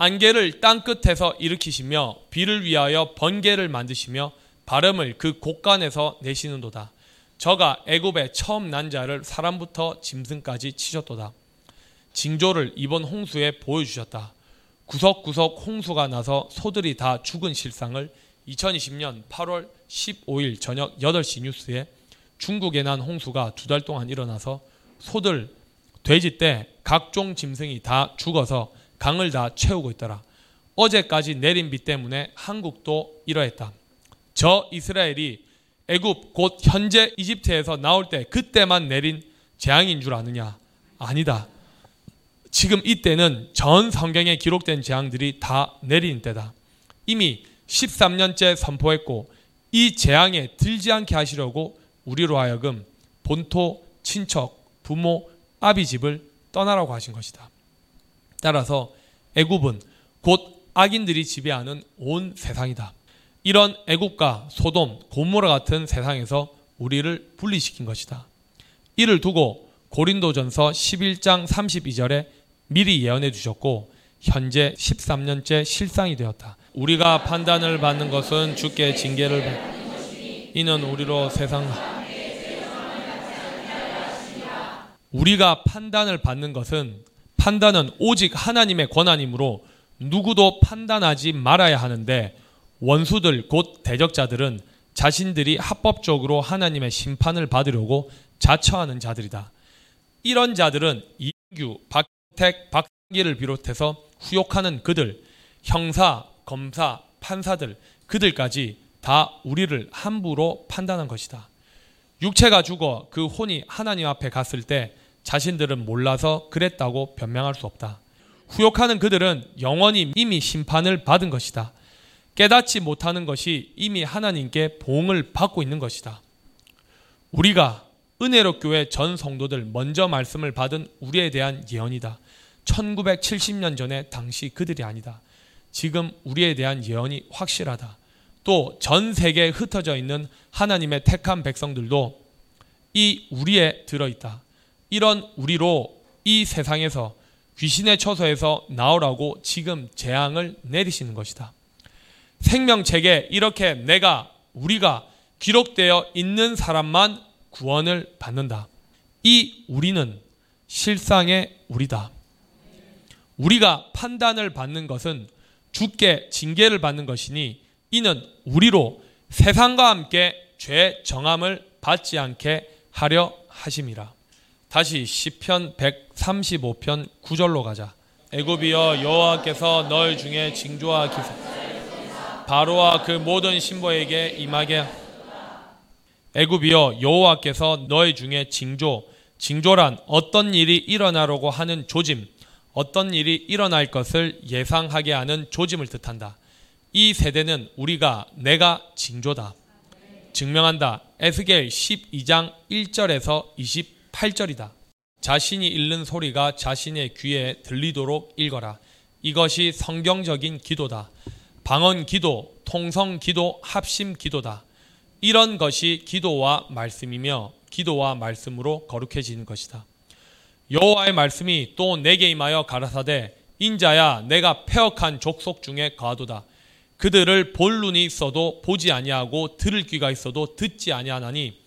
안개를 땅 끝에서 일으키시며 비를 위하여 번개를 만드시며 바람을 그 곳간에서 내시는도다. 저가 애굽의 처음 난 자를 사람부터 짐승까지 치셨도다. 징조를 이번 홍수에 보여주셨다. 구석구석 홍수가 나서 소들이 다 죽은 실상을 2020년 8월 15일 저녁 8시 뉴스에 중국에 난 홍수가 두 달 동안 일어나서 소들, 돼지 때 각종 짐승이 다 죽어서 강을 다 채우고 있더라. 어제까지 내린 비 때문에 한국도 이러했다. 저 이스라엘이 애굽 곧 현재 이집트에서 나올 때 그때만 내린 재앙인 줄 아느냐? 아니다. 지금 이때는 전 성경에 기록된 재앙들이 다 내리는 때다. 이미 13년째 선포했고 이 재앙에 들지 않게 하시려고 우리로 하여금 본토, 친척, 부모, 아비 집을 떠나라고 하신 것이다. 따라서 애굽은 곧 악인들이 지배하는 온 세상이다. 이런 애굽과 소돔, 고모라 같은 세상에서 우리를 분리시킨 것이다. 이를 두고 고린도전서 11장 32절에 미리 예언해 주셨고 현재 13년째 실상이 되었다. 우리가 판단을 받는 것은 주께 징계를 받 이는 우리로 세상 우리가 판단을 받는 것은 판단은 오직 하나님의 권한이므로 누구도 판단하지 말아야 하는데 원수들 곧 대적자들은 자신들이 합법적으로 하나님의 심판을 받으려고 자처하는 자들이다. 이런 자들은 이규, 박택, 박기를 비롯해서 후욕하는 그들, 형사, 검사, 판사들, 그들까지 다 우리를 함부로 판단한 것이다. 육체가 죽어 그 혼이 하나님 앞에 갔을 때 자신들은 몰라서 그랬다고 변명할 수 없다. 후욕하는 그들은 영원히 이미 심판을 받은 것이다. 깨닫지 못하는 것이 이미 하나님께 보응을 받고 있는 것이다. 우리가 은혜로 교회 전 성도들 먼저 말씀을 받은 우리에 대한 예언이다. 1970년 전에 당시 그들이 아니다. 지금 우리에 대한 예언이 확실하다. 또 전 세계에 흩어져 있는 하나님의 택한 백성들도 이 우리에 들어있다. 이런 우리로 이 세상에서 귀신의 처소에서 나오라고 지금 재앙을 내리시는 것이다. 생명책에 이렇게 내가 우리가 기록되어 있는 사람만 구원을 받는다. 이 우리는 실상의 우리다. 우리가 판단을 받는 것은 주께 징계를 받는 것이니 이는 우리로 세상과 함께 죄 정함을 받지 않게 하려 하심이라. 다시 시편 135편 9절로 가자. 애굽이여 여호와께서 널 중에 징조와 기사 바로와 그 모든 신보에게 임하게 애굽이여 여호와께서 너희 중에 징조 징조란 어떤 일이 일어나려고 하는 조짐 어떤 일이 일어날 것을 예상하게 하는 조짐을 뜻한다. 이 세대는 우리가 내가 징조다. 증명한다. 에스겔 12장 1절에서 28절이다. 자신이 읽는 소리가 자신의 귀에 들리도록 읽어라. 이것이 성경적인 기도다. 방언 기도, 통성 기도, 합심 기도다. 이런 것이 기도와 말씀이며 기도와 말씀으로 거룩해지는 것이다. 여호와의 말씀이 또 내게 임하여 가라사대 인자야 내가 폐역한 족속 중에 거하도다. 그들을 볼 눈이 있어도 보지 아니하고 들을 귀가 있어도 듣지 아니하나니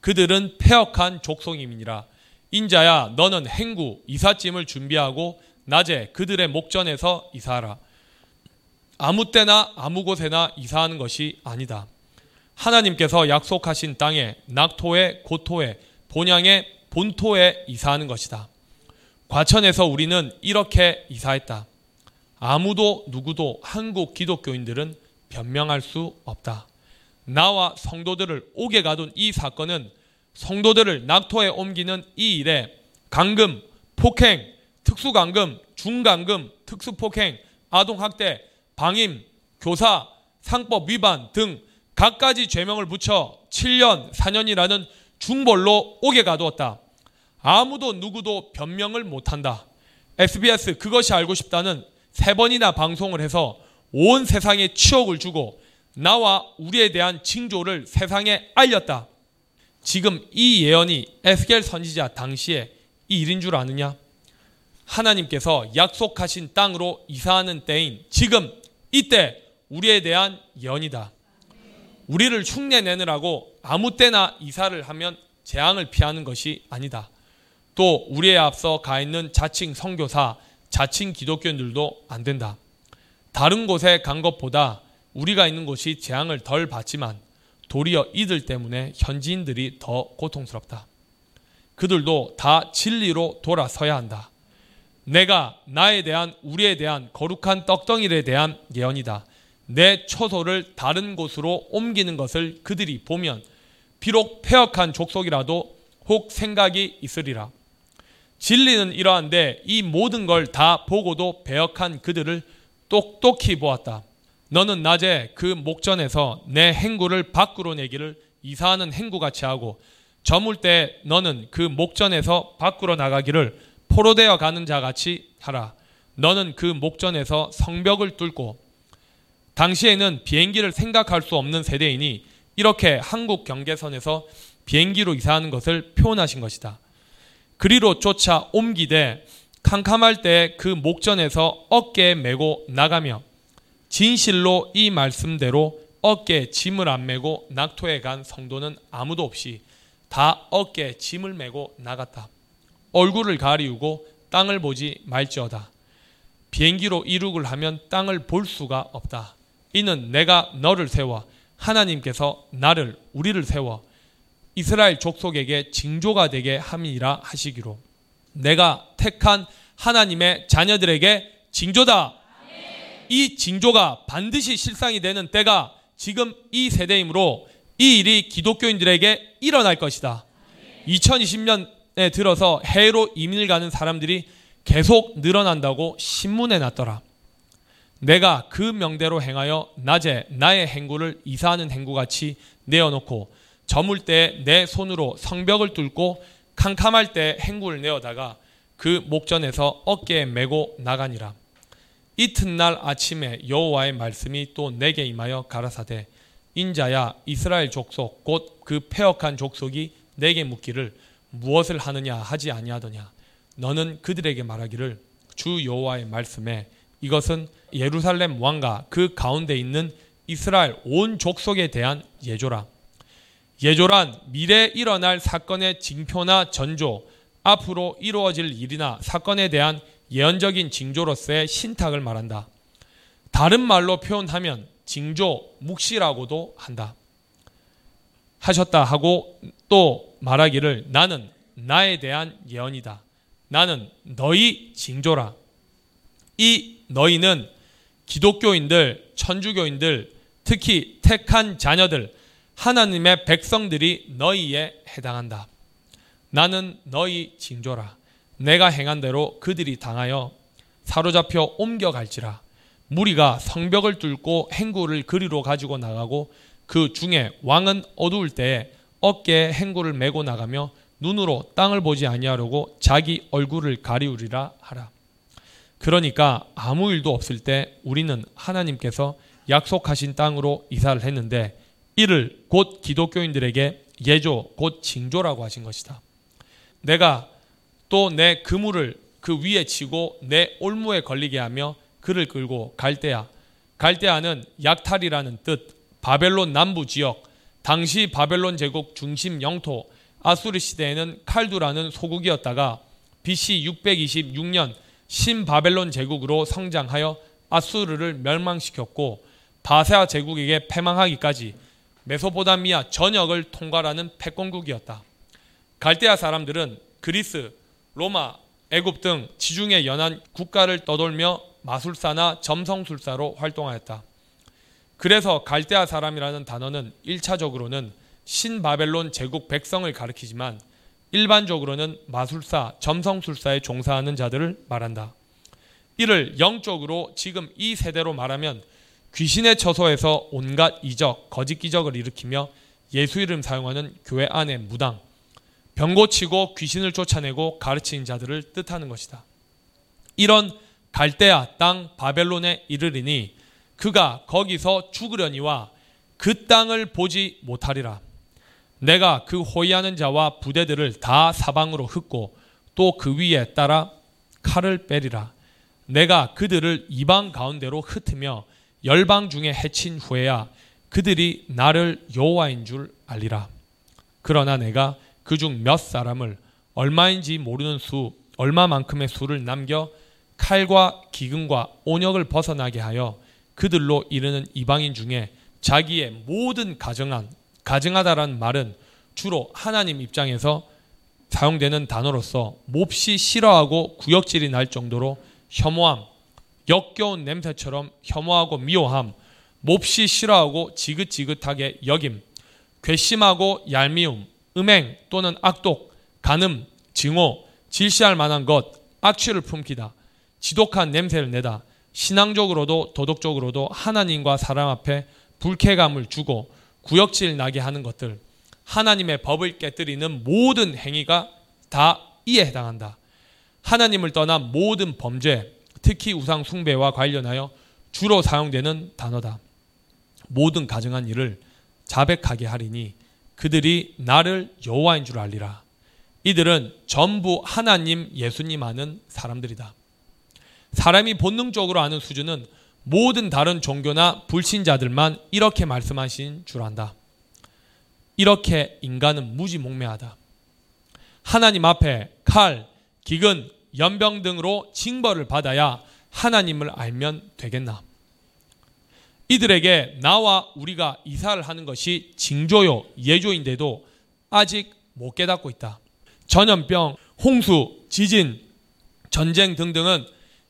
그들은 폐역한 족속임이니라. 인자야 너는 행구 이삿짐을 준비하고 낮에 그들의 목전에서 이사하라. 아무 때나 아무 곳에나 이사하는 것이 아니다. 하나님께서 약속하신 땅에 낙토에 고토에 본향에 본토에 이사하는 것이다. 과천에서 우리는 이렇게 이사했다. 아무도 누구도 한국 기독교인들은 변명할 수 없다. 나와 성도들을 옥에 가둔 이 사건은 성도들을 낙토에 옮기는 이 일에 강금, 폭행, 특수강금, 중강금, 특수폭행, 아동학대, 방임, 교사, 상법 위반 등 각가지 죄명을 붙여 7년, 4년이라는 중벌로 옥에 가두었다. 아무도 누구도 변명을 못한다. SBS 그것이 알고 싶다는 세 번이나 방송을 해서 온 세상에 치욕을 주고 나와 우리에 대한 징조를 세상에 알렸다. 지금 이 예언이 에스겔 선지자 당시에 이 일인 줄 아느냐? 하나님께서 약속하신 땅으로 이사하는 때인 지금 이때 우리에 대한 예언이다. 우리를 흉내 내느라고 아무 때나 이사를 하면 재앙을 피하는 것이 아니다. 또 우리에 앞서 가 있는 자칭 선교사, 자칭 기독교인들도 안 된다. 다른 곳에 간 것보다 우리가 있는 곳이 재앙을 덜 받지만 도리어 이들 때문에 현지인들이 더 고통스럽다. 그들도 다 진리로 돌아서야 한다. 내가 나에 대한 우리에 대한 거룩한 떡덩이에 대한 예언이다. 내 처소를 다른 곳으로 옮기는 것을 그들이 보면 비록 폐역한 족속이라도 혹 생각이 있으리라. 진리는 이러한데 이 모든 걸 다 보고도 배역한 그들을 똑똑히 보았다. 너는 낮에 그 목전에서 내 행구를 밖으로 내기를 이사하는 행구같이 하고 저물 때 너는 그 목전에서 밖으로 나가기를 포로되어 가는 자같이 하라. 너는 그 목전에서 성벽을 뚫고 당시에는 비행기를 생각할 수 없는 세대이니 이렇게 한국 경계선에서 비행기로 이사하는 것을 표현하신 것이다. 그리로 쫓아 옮기되 캄캄할 때 그 목전에서 어깨에 메고 나가며 진실로 이 말씀대로 어깨에 짐을 안 메고 낙토에 간 성도는 아무도 없이 다 어깨에 짐을 메고 나갔다. 얼굴을 가리우고 땅을 보지 말지어다. 비행기로 이륙을 하면 땅을 볼 수가 없다. 이는 내가 너를 세워 하나님께서 나를 우리를 세워 이스라엘 족속에게 징조가 되게 함이라 하시기로 내가 택한 하나님의 자녀들에게 징조다. 이 징조가 반드시 실상이 되는 때가 지금 이 세대이므로 이 일이 기독교인들에게 일어날 것이다. 2020년에 들어서 해외로 이민을 가는 사람들이 계속 늘어난다고 신문에 났더라. 내가 그 명대로 행하여 낮에 나의 행구를 이사하는 행구같이 내어놓고 저물 때 내 손으로 성벽을 뚫고 캄캄할 때 행구를 내어다가 그 목전에서 어깨에 메고 나가니라. 이튿날 아침에 여호와의 말씀이 또 내게 임하여 가라사대 인자야 이스라엘 족속 곧 그 폐역한 족속이 내게 묻기를 무엇을 하느냐 하지 아니하더냐 너는 그들에게 말하기를 주 여호와의 말씀에 이것은 예루살렘 왕과 그 가운데 있는 이스라엘 온 족속에 대한 예조라. 예조란 미래에 일어날 사건의 징표나 전조, 앞으로 이루어질 일이나 사건에 대한 예언적인 징조로서의 신탁을 말한다. 다른 말로 표현하면 징조, 묵시라고도 한다. 하셨다 하고 또 말하기를 나는 나에 대한 예언이다. 나는 너희 징조라. 이 너희는 기독교인들, 천주교인들, 특히 택한 자녀들, 하나님의 백성들이 너희에 해당한다. 나는 너희 징조라. 내가 행한 대로 그들이 당하여 사로잡혀 옮겨갈지라. 무리가 성벽을 뚫고 행구를 그리로 가지고 나가고 그 중에 왕은 어두울 때에 어깨에 행구를 메고 나가며 눈으로 땅을 보지 아니하려고 자기 얼굴을 가리우리라 하라. 그러니까 아무 일도 없을 때 우리는 하나님께서 약속하신 땅으로 이사를 했는데 이를 곧 기독교인들에게 예조 곧 징조라고 하신 것이다. 내가 또 내 그물을 그 위에 치고 내 올무에 걸리게 하며 그를 끌고 갈대아 갈대아는 약탈이라는 뜻 바벨론 남부 지역 당시 바벨론 제국 중심 영토 아수르 시대에는 칼두라는 소국이었다가 BC 626년 신바벨론 제국으로 성장하여 아수르를 멸망시켰고 바세아 제국에게 패망하기까지 메소포다미아 전역을 통과하는 패권국이었다. 갈대아 사람들은 그리스, 로마, 애굽 등 지중해 연안 국가를 떠돌며 마술사나 점성술사로 활동하였다. 그래서 갈대아 사람이라는 단어는 1차적으로는 신바벨론 제국 백성을 가리키지만 일반적으로는 마술사, 점성술사에 종사하는 자들을 말한다. 이를 영적으로 지금 이 세대로 말하면 귀신의 처소에서 온갖 이적, 거짓 기적을 일으키며 예수 이름 사용하는 교회 안의 무당, 병 고치고 귀신을 쫓아내고 가르치는 자들을 뜻하는 것이다. 이런 갈대아 땅 바벨론에 이르리니 그가 거기서 죽으려니와 그 땅을 보지 못하리라. 내가 그 호위하는 자와 부대들을 다 사방으로 흩고 또 그 위에 따라 칼을 빼리라. 내가 그들을 이방 가운데로 흩으며 열방 중에 해친 후에야 그들이 나를 여호와인 줄 알리라. 그러나 내가 그 중 몇 사람을 얼마인지 모르는 수 얼마만큼의 수를 남겨 칼과 기근과 온역을 벗어나게 하여 그들로 이르는 이방인 중에 자기의 모든 가정한 가증하다라는 말은 주로 하나님 입장에서 사용되는 단어로서 몹시 싫어하고 구역질이 날 정도로 혐오함, 역겨운 냄새처럼 혐오하고 미워함, 몹시 싫어하고 지긋지긋하게 여김, 괘씸하고 얄미움, 음행 또는 악독, 간음, 증오, 질시할 만한 것, 악취를 품기다. 지독한 냄새를 내다. 신앙적으로도 도덕적으로도 하나님과 사람 앞에 불쾌감을 주고 구역질 나게 하는 것들, 하나님의 법을 깨뜨리는 모든 행위가 다 이에 해당한다. 하나님을 떠난 모든 범죄, 특히 우상 숭배와 관련하여 주로 사용되는 단어다. 모든 가정한 일을 자백하게 하리니 그들이 나를 여호와인 줄 알리라. 이들은 전부 하나님, 예수님 아는 사람들이다. 사람이 본능적으로 아는 수준은 모든 다른 종교나 불신자들만 이렇게 말씀하신 줄 안다. 이렇게 인간은 무지몽매하다. 하나님 앞에 칼, 기근, 연병 등으로 징벌을 받아야 하나님을 알면 되겠나? 이들에게 나와 우리가 이사를 하는 것이 징조요, 예조인데도 아직 못 깨닫고 있다. 전염병, 홍수, 지진, 전쟁 등등은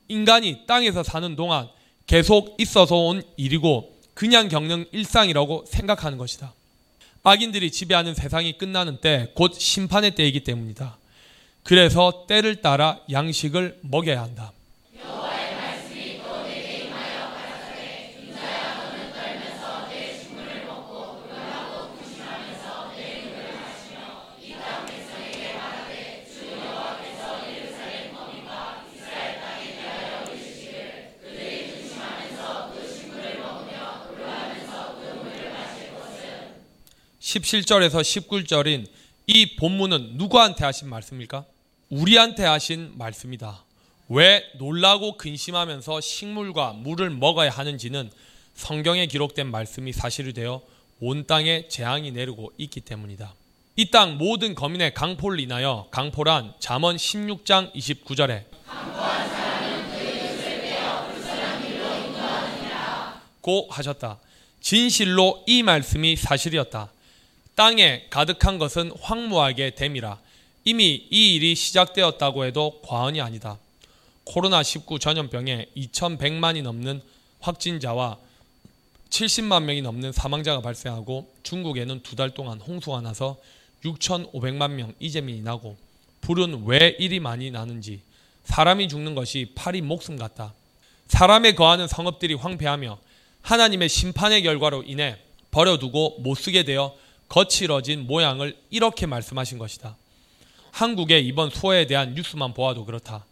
인간이 땅에서 사는 동안 계속 있어서 온 일이고 그냥 겪는 일상이라고 생각하는 것이다. 악인들이 지배하는 세상이 끝나는 때 곧 심판의 때이기 때문이다. 그래서 때를 따라 양식을 먹여야 한다. (17절에서) (19절인) 이 본문은 누구한테 하신 말씀입니까? 우리한테 하신 말씀이다. 왜 놀라고 근심하면서 식물과 물을 먹어야 하는지는 성경에 기록된 말씀이 사실이 되어 온 땅에 재앙이 내리고 있기 때문이다. 이 땅 모든 거민의 강포를 인하여 강포란 잠언 16장 29절에 고 하셨다. 진실로 이 말씀이 사실이었다. 땅에 가득한 것은 황무하게 됨이라. 이미 이 일이 시작되었다고 해도 과언이 아니다. 코로나19 전염병에 2,100만이 넘는 확진자와 70만 명이 넘는 사망자가 발생하고 중국에는 두 달 동안 홍수가 나서 6,500만 명 이재민이 나고 불은 왜 이리 많이 나는지 사람이 죽는 것이 파리 목숨 같다. 사람에 거하는 성읍들이 황폐하며 하나님의 심판의 결과로 인해 버려두고 못 쓰게 되어 거칠어진 모양을 이렇게 말씀하신 것이다. 한국의 이번 소해에 대한 뉴스만 보아도 그렇다.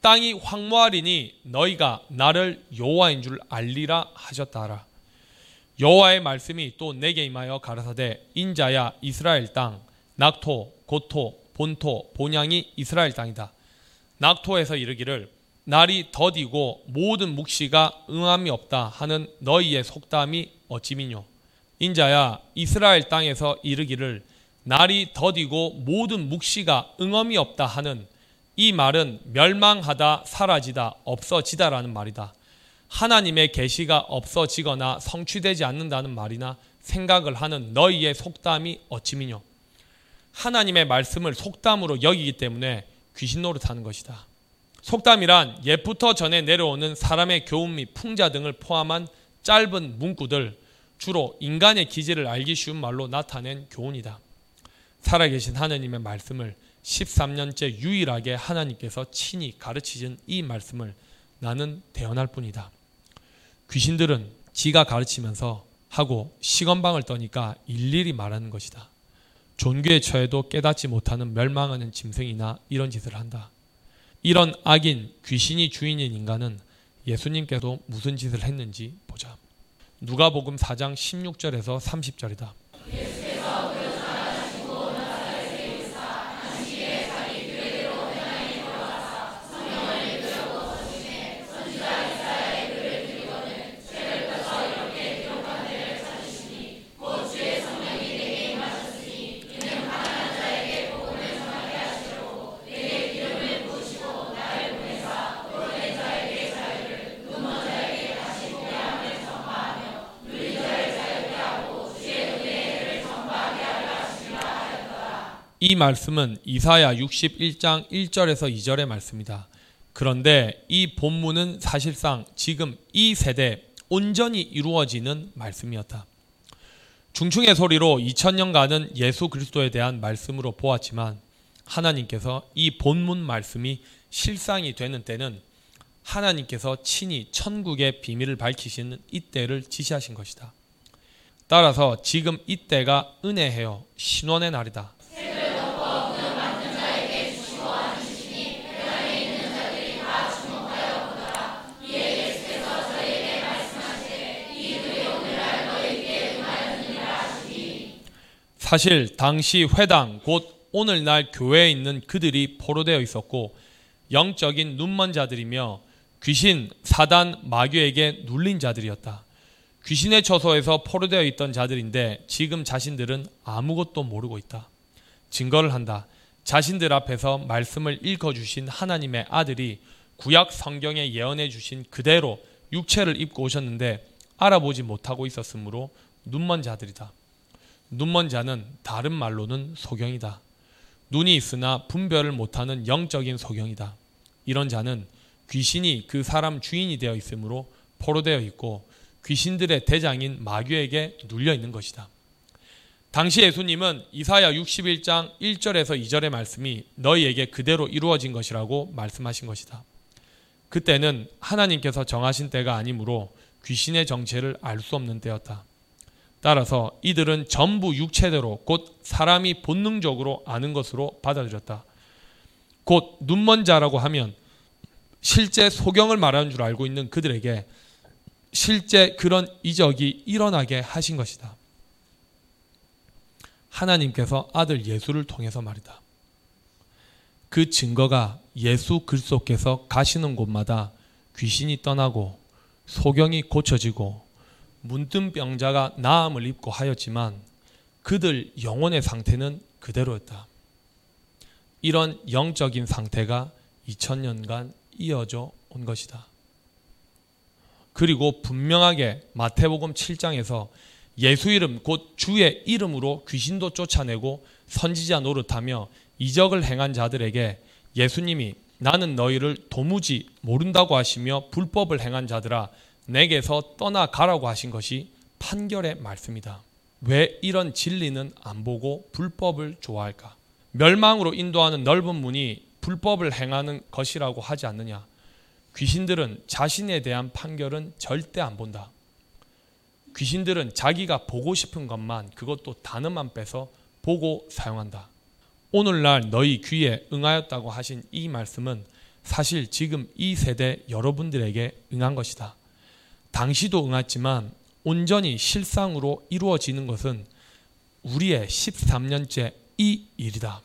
땅이 황무하리니 너희가 나를 여호와인 줄 알리라 하셨다라. 여호와의 말씀이 또 내게 임하여 가라사대 인자야 이스라엘 땅 낙토 고토 본토 본향이 이스라엘 땅이다. 낙토에서 이르기를 날이 더디고 모든 묵시가 응함이 없다 하는 너희의 속담이 어찌미뇨. 인자야 이스라엘 땅에서 이르기를 날이 더디고 모든 묵시가 응엄이 없다 하는 이 말은 멸망하다 사라지다 없어지다라는 말이다. 하나님의 계시가 없어지거나 성취되지 않는다는 말이나 생각을 하는 너희의 속담이 어찌미뇨. 하나님의 말씀을 속담으로 여기기 때문에 귀신 노릇하는 것이다. 속담이란 옛부터 전해 내려오는 사람의 교훈 및 풍자 등을 포함한 짧은 문구들, 주로 인간의 기질을 알기 쉬운 말로 나타낸 교훈이다. 살아계신 하나님의 말씀을 13년째 유일하게 하나님께서 친히 가르치신 이 말씀을 나는 대언할 뿐이다. 귀신들은 지가 가르치면서 하고 시건방을 떠니까 일일이 말하는 것이다. 존귀에 처해도 깨닫지 못하는 멸망하는 짐승이나 이런 짓을 한다. 이런 악인 귀신이 주인인 인간은 예수님께도 무슨 짓을 했는지 보자. 누가복음 4장 16절에서 30절이다. 이 말씀은 이사야 61장 1절에서 2절의 말씀이다. 그런데 이 본문은 사실상 지금 이 세대 온전히 이루어지는 말씀이었다. 중충의 소리로 2000년간은 예수 그리스도에 대한 말씀으로 보았지만 하나님께서 이 본문 말씀이 실상이 되는 때는 하나님께서 친히 천국의 비밀을 밝히시는 이때를 지시하신 것이다. 따라서 지금 이때가 은혜해요 신원의 날이다. 사실 당시 회당 곧 오늘날 교회에 있는 그들이 포로되어 있었고 영적인 눈먼 자들이며 귀신, 사단, 마귀에게 눌린 자들이었다. 귀신의 처소에서 포로되어 있던 자들인데 지금 자신들은 아무것도 모르고 있다. 증거를 한다. 자신들 앞에서 말씀을 읽어 주신 하나님의 아들이 구약 성경에 예언해 주신 그대로 육체를 입고 오셨는데 알아보지 못하고 있었으므로 눈먼 자들이다. 눈먼 자는 다른 말로는 소경이다. 눈이 있으나 분별을 못하는 영적인 소경이다. 이런 자는 귀신이 그 사람 주인이 되어 있으므로 포로되어 있고 귀신들의 대장인 마귀에게 눌려 있는 것이다. 당시 예수님은 이사야 61장 1절에서 2절의 말씀이 너희에게 그대로 이루어진 것이라고 말씀하신 것이다. 그때는 하나님께서 정하신 때가 아니므로 귀신의 정체를 알 수 없는 때였다. 따라서 이들은 전부 육체대로 곧 사람이 본능적으로 아는 것으로 받아들였다. 곧 눈먼 자라고 하면 실제 소경을 말하는 줄 알고 있는 그들에게 실제 그런 이적이 일어나게 하신 것이다. 하나님께서 아들 예수를 통해서 말이다. 그 증거가 예수 그리스도께서 가시는 곳마다 귀신이 떠나고 소경이 고쳐지고 문둥병자가 나음을 입고 하였지만 그들 영혼의 상태는 그대로였다. 이런 영적인 상태가 2000년간 이어져 온 것이다. 그리고 분명하게 마태복음 7장에서 예수 이름 곧 주의 이름으로 귀신도 쫓아내고 선지자 노릇하며 이적을 행한 자들에게 예수님이 나는 너희를 도무지 모른다고 하시며 불법을 행한 자들아 내게서 떠나가라고 하신 것이 판결의 말씀이다. 왜 이런 진리는 안 보고 불법을 좋아할까? 멸망으로 인도하는 넓은 문이 불법을 행하는 것이라고 하지 않느냐? 귀신들은 자신에 대한 판결은 절대 안 본다. 귀신들은 자기가 보고 싶은 것만 그것도 단어만 빼서 보고 사용한다. 오늘날 너희 귀에 응하였다고 하신 이 말씀은 사실 지금 이 세대 여러분들에게 응한 것이다. 당시도 응했지만 온전히 실상으로 이루어지는 것은 우리의 13년째 이 일이다.